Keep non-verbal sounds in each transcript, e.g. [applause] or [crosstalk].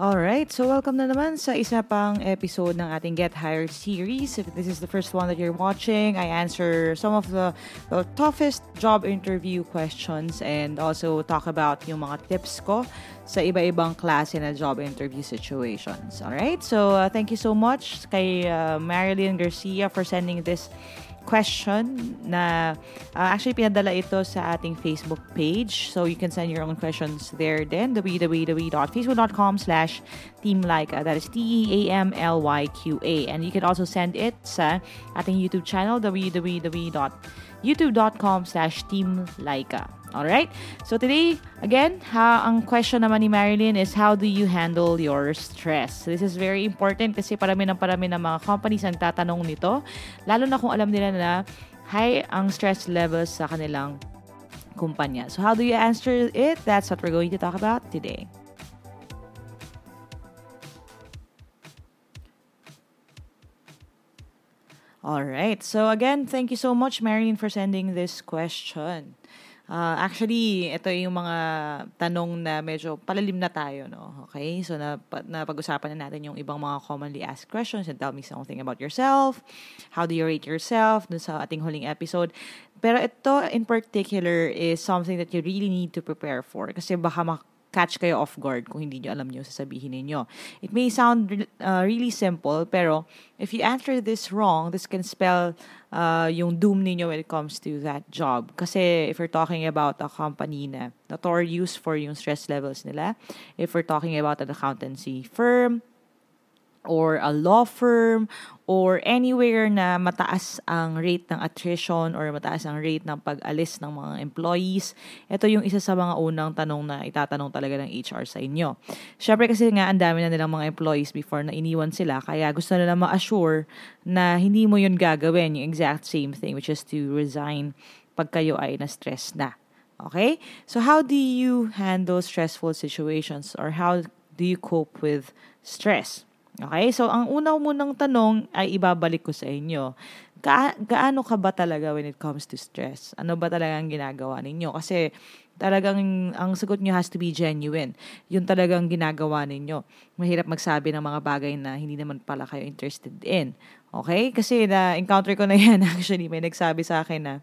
Alright, so welcome na naman sa isa pang episode ng ating Get Hired series. If this is the first one that you're watching, I answer some of the, the toughest job interview questions and also talk about yung mga tips ko sa iba-ibang klase na job interview situations. Alright, so uh, thank you so much kay uh, Marilyn Garcia for sending this question na uh, actually pinadala ito sa ating Facebook page. So you can send your own questions there then, www.facebook.com slash teamlyka. That is T-E-A-M-L-Y-Q-A. And you can also send it sa ating YouTube channel, www.youtube.com slash teamlyka. All right. So today, again, ha, ang question naman ni Marilyn is how do you handle your stress? This is very important kasi parami ng parami ng mga companies ang tatanong nito. Lalo na kung alam nila na high ang stress levels sa kanilang kumpanya. So how do you answer it? That's what we're going to talk about today. All right. So again, thank you so much, Marilyn, for sending this question. Uh, actually, ito yung mga tanong na medyo palalim na tayo, no? Okay? So, na, na pag-usapan na natin yung ibang mga commonly asked questions and tell me something about yourself. How do you rate yourself? Dun sa ating huling episode. Pero ito in particular is something that you really need to prepare for kasi baka mak- catch kayo off guard kung hindi nyo alam nyo sasabihin ninyo. It may sound uh, really simple, pero if you answer this wrong, this can spell uh, yung doom ninyo when it comes to that job. Kasi if we're talking about a company na notorious for yung stress levels nila, if we're talking about an accountancy firm, or a law firm or anywhere na mataas ang rate ng attrition or mataas ang rate ng pag-alis ng mga employees, ito yung isa sa mga unang tanong na itatanong talaga ng HR sa inyo. Siyempre kasi nga ang dami na nilang mga employees before na iniwan sila, kaya gusto nila ma-assure na hindi mo yun gagawin, yung exact same thing, which is to resign pag kayo ay na-stress na. Okay? So how do you handle stressful situations or how do you cope with stress? Okay? So, ang una munang tanong ay ibabalik ko sa inyo. Ga- gaano ka ba talaga when it comes to stress? Ano ba talaga ang ginagawa ninyo? Kasi talagang ang sagot nyo has to be genuine. Yun talagang ginagawa ninyo. Mahirap magsabi ng mga bagay na hindi naman pala kayo interested in. Okay? Kasi na-encounter ko na yan [laughs] actually. May nagsabi sa akin na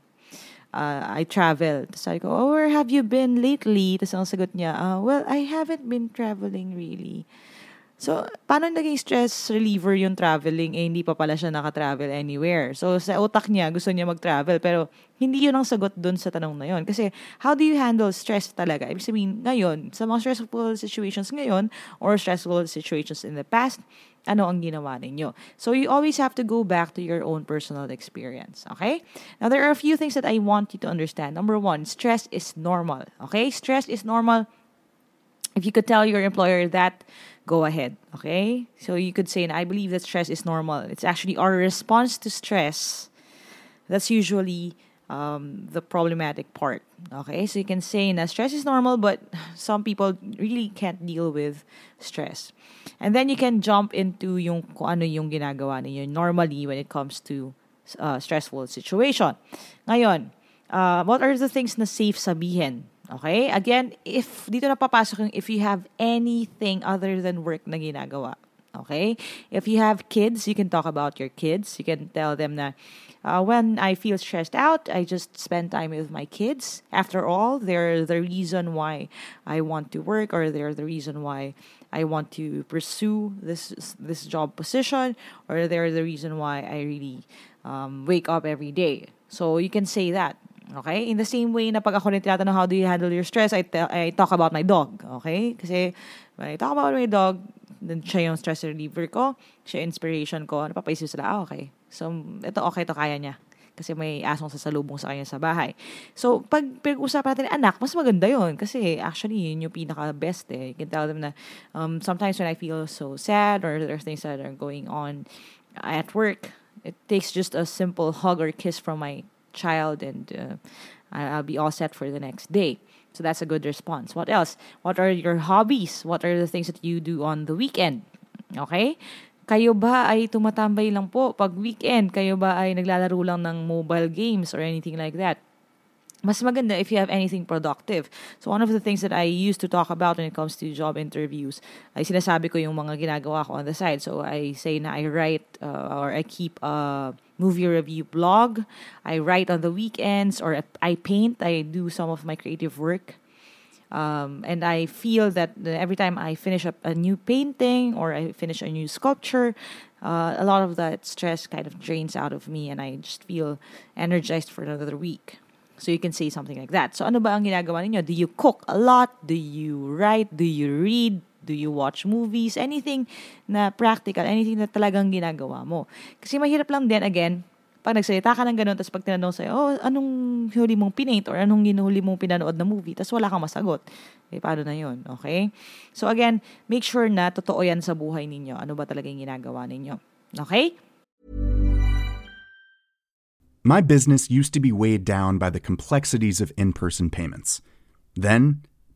uh, I travel. Tapos sabi ko, oh, where have you been lately? Tapos ang sagot niya, uh, well, I haven't been traveling really. So, paano naging stress reliever yung traveling? Eh, hindi pa pala siya naka-travel anywhere. So, sa utak niya, gusto niya mag-travel. Pero, hindi yun ang sagot dun sa tanong na yun. Kasi, how do you handle stress talaga? Ibig sabihin, ngayon, sa mga stressful situations ngayon, or stressful situations in the past, ano ang ginawa ninyo. So, you always have to go back to your own personal experience. Okay? Now, there are a few things that I want you to understand. Number one, stress is normal. Okay? Stress is normal. If you could tell your employer that, go ahead. Okay? So you could say, I believe that stress is normal. It's actually our response to stress that's usually um, the problematic part. Okay? So you can say that stress is normal, but [laughs] some people really can't deal with stress. And then you can jump into yung kung ano yung ginagawa ninyo normally when it comes to uh, stressful situation. Ngayon, uh, what are the things na safe sabihin Okay? Again, if dito na papasok yung if you have anything other than work na ginagawa. Okay? If you have kids, you can talk about your kids. You can tell them that uh, when I feel stressed out, I just spend time with my kids. After all, they're the reason why I want to work, or they're the reason why I want to pursue this this job position, or they're the reason why I really um, wake up every day. So you can say that. Okay? In the same way na pag ako rin tinatanong how do you handle your stress, I, te- I talk about my dog. Okay? Kasi when I talk about my dog, then siya yung stress reliever ko, siya inspiration ko, napapaisip sila, ah, okay. So, ito okay, to kaya niya. Kasi may asong sasalubong sa kanya sa bahay. So, pag pinag-usapan natin anak, mas maganda yon Kasi actually, yun yung pinaka-best eh. You can tell them na um, sometimes when I feel so sad or there are things that are going on at work, it takes just a simple hug or kiss from my child and uh, I'll be all set for the next day. So that's a good response. What else? What are your hobbies? What are the things that you do on the weekend? Okay? Kayo ba ay tumatambay lang po pag weekend? Kayo ba ay naglalaro lang ng mobile games or anything like that? mas maganda if you have anything productive. So one of the things that I used to talk about when it comes to job interviews, ay sinasabi ko yung mga ginagawa ko on the side. So I say na I write uh, or I keep a movie review blog. I write on the weekends or I paint. I do some of my creative work. Um, and I feel that every time I finish up a new painting or I finish a new sculpture, uh, a lot of that stress kind of drains out of me and I just feel energized for another week. So you can say something like that. So ano ba ang ginagawa ninyo? Do you cook a lot? Do you write? Do you read? Do you watch movies? Anything na practical, anything na talagang ginagawa mo. Kasi mahirap lang din, again, pag nagsalita ka ng ganun, tapos pag tinanong sa'yo, oh, anong huli mong pinaint or anong huli mong pinanood na movie, tapos wala kang masagot. Eh, paano na yun? Okay? So again, make sure na totoo yan sa buhay ninyo. Ano ba talaga yung ginagawa ninyo? Okay? My business used to be weighed down by the complexities of in person payments. Then,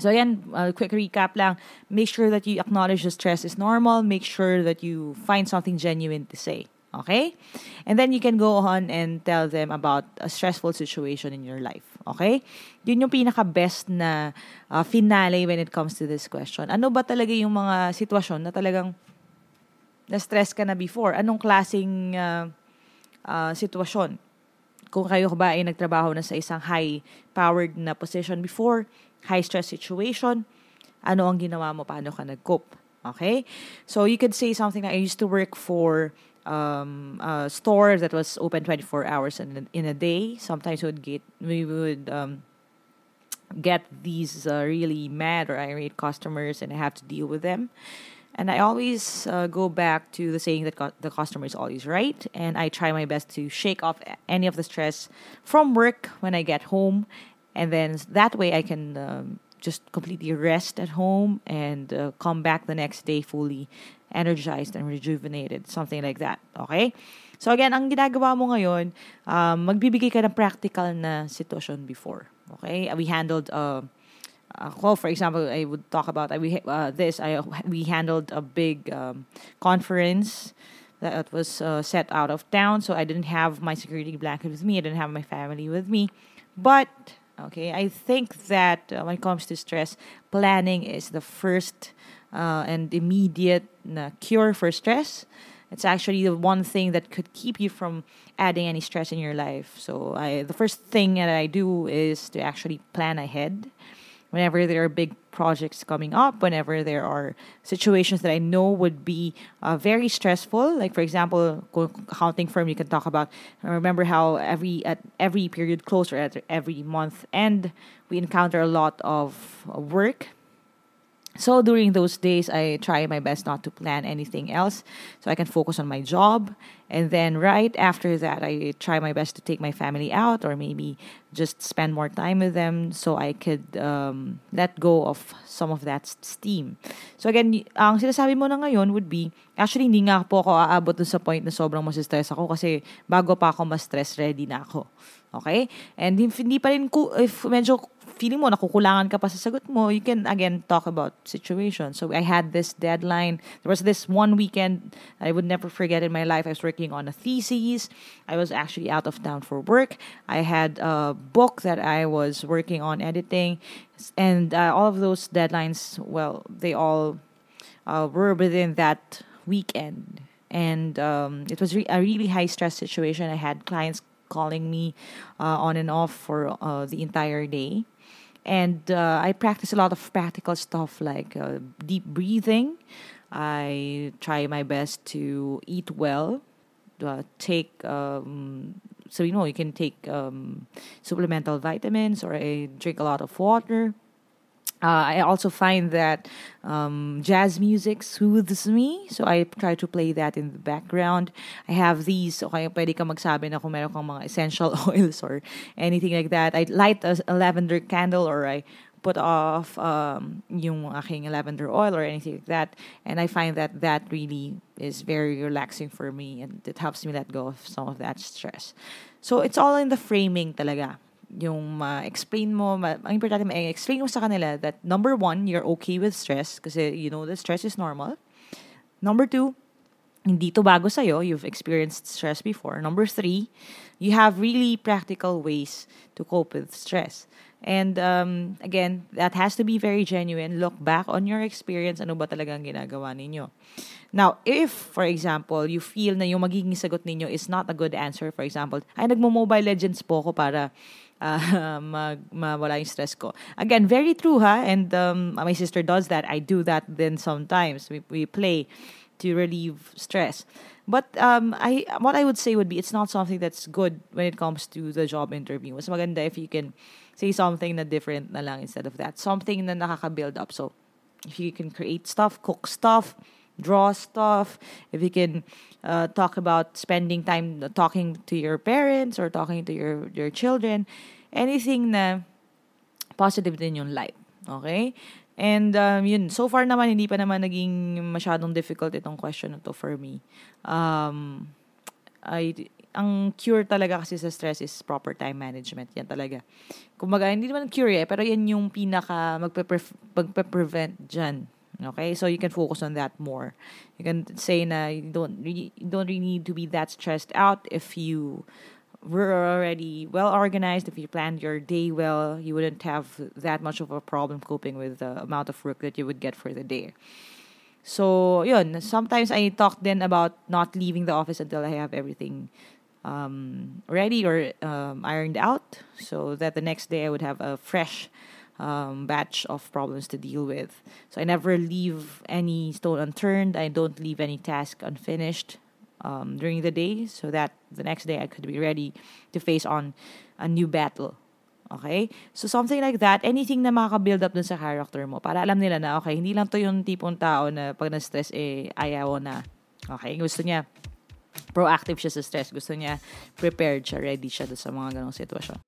So again, a quick recap lang. Make sure that you acknowledge the stress is normal. Make sure that you find something genuine to say. Okay? And then you can go on and tell them about a stressful situation in your life. Okay? Yun yung pinaka-best na uh, finale when it comes to this question. Ano ba talaga yung mga sitwasyon na talagang na-stress ka na before? Anong klaseng uh, uh, sitwasyon? Kung kayo ba ay nagtrabaho na sa isang high-powered na position before, high-stress situation, ano ang ginawa mo? Paano ka nag-cope? Okay? So you could say something like, I used to work for um, a store that was open 24 hours in a, in a day. Sometimes we would get, we would um, get these uh, really mad or irate customers and I have to deal with them. And I always uh, go back to the saying that co- the customer is always right. And I try my best to shake off any of the stress from work when I get home. And then that way I can um, just completely rest at home and uh, come back the next day fully energized and rejuvenated. Something like that. Okay? So again, ang ginagawa mo ngayon, um, magbibigay ka ng practical na situation before. Okay? We handled... Uh, well, for example, I would talk about uh, we uh, this. I we handled a big um, conference that was uh, set out of town, so I didn't have my security blanket with me. I didn't have my family with me, but Okay, I think that uh, when it comes to stress, planning is the first uh, and immediate uh, cure for stress. It's actually the one thing that could keep you from adding any stress in your life. So I, the first thing that I do is to actually plan ahead whenever there are big projects coming up, whenever there are situations that I know would be uh, very stressful. Like for example, accounting firm, you can talk about. I remember how every at every period close or at every month end, we encounter a lot of work so during those days, I try my best not to plan anything else so I can focus on my job. And then right after that, I try my best to take my family out or maybe just spend more time with them so I could um, let go of some of that steam. So again, ang sinasabi mo na ngayon would be, actually hindi nga po ako aabot sa point na sobrang stress ako kasi bago pa ako mas-stress, ready na ako. Okay? And if hindi pa rin, if medyo feeling mo nakukulangan ka pa sa sagot mo, you can again talk about situation. So I had this deadline. There was this one weekend I would never forget in my life. I was working on a thesis. I was actually out of town for work. I had a book that I was working on editing, and uh, all of those deadlines. Well, they all uh, were within that weekend, and um, it was re- a really high stress situation. I had clients calling me uh, on and off for uh, the entire day and uh, I practice a lot of practical stuff like uh, deep breathing. I try my best to eat well, uh, take um, so you know you can take um, supplemental vitamins or I drink a lot of water. Uh, I also find that um, jazz music soothes me, so I try to play that in the background. I have these, okay, pwede ka magsabi na kung meron kang mga essential [laughs] oils or anything like that. I light a, a lavender candle or I put off um, yung aking lavender oil or anything like that. And I find that that really is very relaxing for me and it helps me let go of some of that stress. So it's all in the framing talaga yung ma-explain mo, ma- ang importante ma-explain mo sa kanila that number one, you're okay with stress kasi you know that stress is normal. Number two, hindi to bago sa'yo. You've experienced stress before. Number three, you have really practical ways to cope with stress. And um, again, that has to be very genuine. Look back on your experience. Ano ba talagang ginagawa ninyo? Now, if, for example, you feel na yung magiging sagot ninyo is not a good answer, for example, ay, nagmo-mobile legends po ako para [laughs] uh, mag, stress ko. Again, very true ha. And um, my sister does that. I do that then sometimes. We, we play to relieve stress. But um, I what I would say would be it's not something that's good when it comes to the job interview. Mas maganda if you can say something na different na lang instead of that. Something na nakaka-build up. So, if you can create stuff, cook stuff, draw stuff, if you can uh, talk about spending time talking to your parents or talking to your your children, anything na positive din yung light. Okay? And um, yun, so far naman, hindi pa naman naging masyadong difficult itong question na to for me. Um, I, ang cure talaga kasi sa stress is proper time management. Yan talaga. Kumbaga, hindi naman cure eh, pero yan yung pinaka magpe-prevent dyan Okay, so you can focus on that more. You can say na you don't you don't really need to be that stressed out if you were already well organized. If you planned your day well, you wouldn't have that much of a problem coping with the amount of work that you would get for the day. So, yun, sometimes I talk then about not leaving the office until I have everything um, ready or um, ironed out so that the next day I would have a fresh um, batch of problems to deal with. So I never leave any stone unturned. I don't leave any task unfinished um, during the day so that the next day I could be ready to face on a new battle. Okay? So something like that, anything na makaka-build up dun sa character mo para alam nila na, okay, hindi lang to yung tipong tao na pag na-stress, eh, ayaw na. Okay? Gusto niya, proactive siya sa stress. Gusto niya, prepared siya, ready siya sa mga ganong sitwasyon.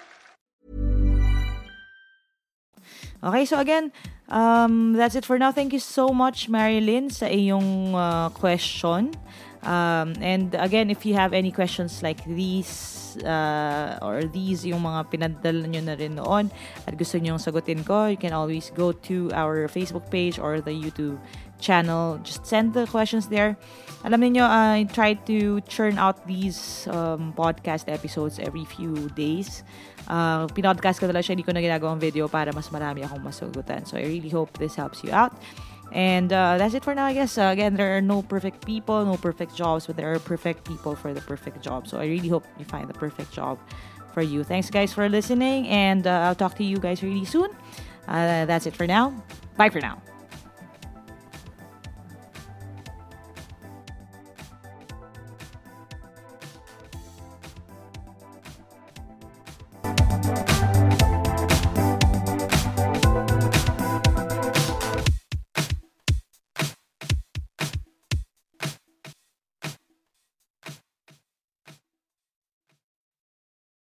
Okay, so again, um, that's it for now. Thank you so much, Marilyn, sa iyong uh, question. Um, and again, if you have any questions like these uh, or these yung mga pinadala nyo na rin noon at gusto nyo sagutin ko, you can always go to our Facebook page or the YouTube channel. Just send the questions there. Alam niyo, I try to churn out these um, podcast episodes every few days. Uh, pinodcast ko talaga siya, hindi ko na ginagawang video para mas marami akong masugutan. So I really hope this helps you out. And uh, that's it for now, I guess. Uh, again, there are no perfect people, no perfect jobs, but there are perfect people for the perfect job. So I really hope you find the perfect job for you. Thanks, guys, for listening, and uh, I'll talk to you guys really soon. Uh, that's it for now. Bye for now.